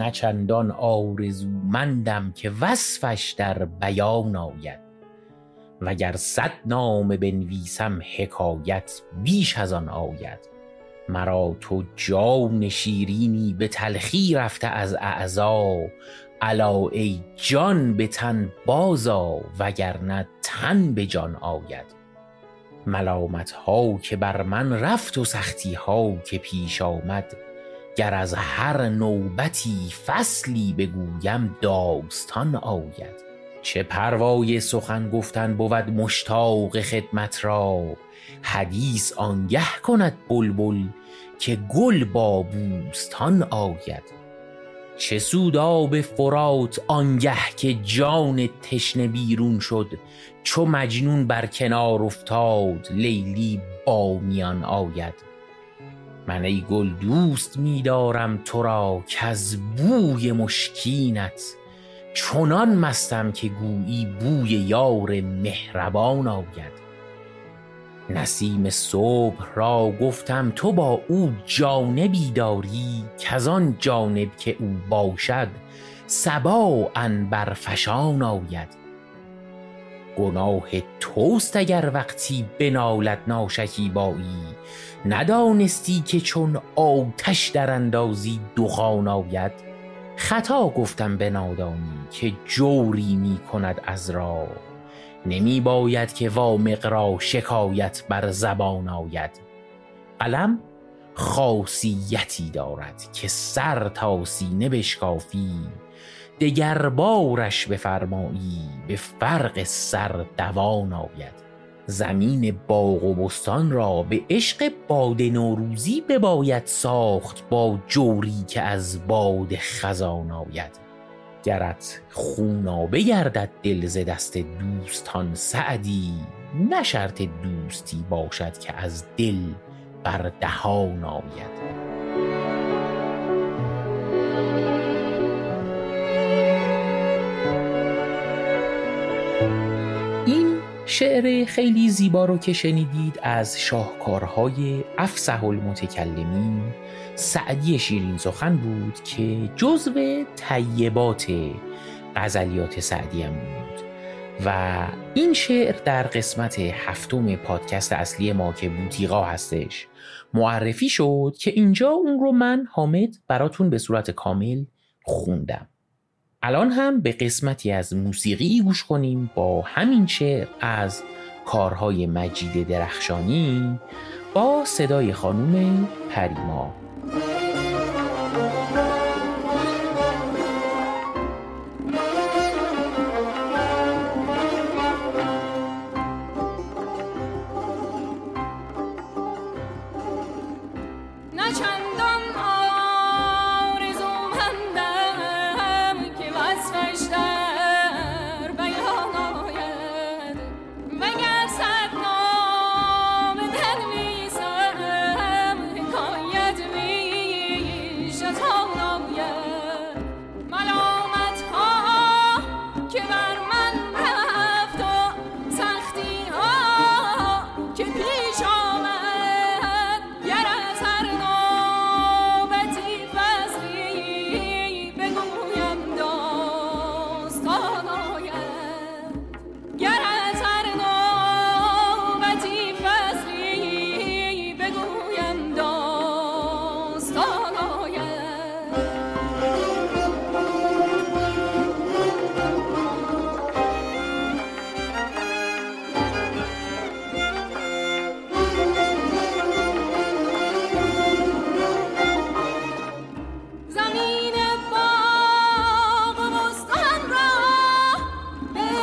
نه چندان آرزومندم که وصفش در بیان آید. وگر صد نامه بنویسم حکایت بیش از آن آید. مرا تو جان شیرینی به تلخی رفته از اعضا. الا ای جان به تن بازآ وگرنه تن به جان آید. ملامت ها که بر من رفت و سختی ها که پیش آمد گر از هر نوبتی فصلی بگویم داستان آید. چه پروای سخن گفتن بود مشتاق خدمت را؟ حدیث آنگه کند بلبل که گل با بوستان آید. چه سود آب فرات آنگه که جان تشنه بیرون شد چو مجنون بر کنار افتاد لیلی با میان آید. من ای گل دوست می دارم تو را کز بوی مشکینت. چنان مستم که گویی بوی یار مهربان آید. نسیم صبح را گفتم تو با او جانبی داری کز آن جانب که او باشد صبا عنبرفشان آید. گناه توست اگر وقتی بنالد ناشکیبایی. ندانستی که چون آتش در اندازی دخان آید. خطا گفتم به نادانی که جوری می کند از راه نمی باید که وامق را شکایت بر زبان آید. قلم خاصیتی دارد که سر تا سینه بشکافی. دگر بارش بفرمایی به فرق سر دوان آید. زمین باغ و بستان را به عشق باد نوروزی بباید ساخت با جوری که از باد خزان آید. گرت خونابه گردد دل ز دست دوستان سعدی نه شرط دوستی باشد که از دل بر دهان آید. شعر خیلی زیبا رو که شنیدید از شاهکارهای افسح المتکلمین سعدی شیرین سخن بود که جزو طیبات غزلیات سعدی هم بود. و این شعر در قسمت هفتم پادکست اصلی ما که بوتیقا هستش معرفی شد که اینجا اون رو من حامد براتون به صورت کامل خوندم. الان هم به قسمتی از موسیقی گوش کنیم با همین شعر از کارهای مجید درخشانی با صدای خانوم پریما. نه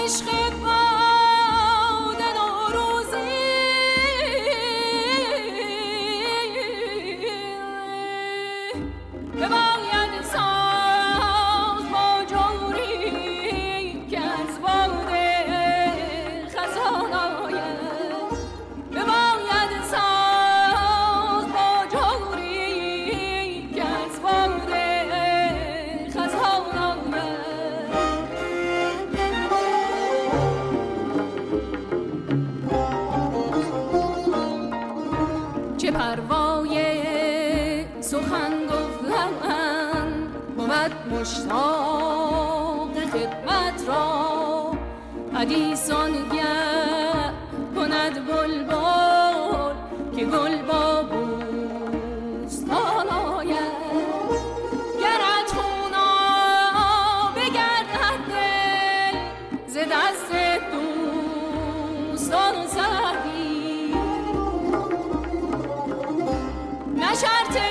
geschrieben. که پروای سخن گفتن بود مشتاق خدمت را. حدیثان گر کند بلبل که گل نه شرط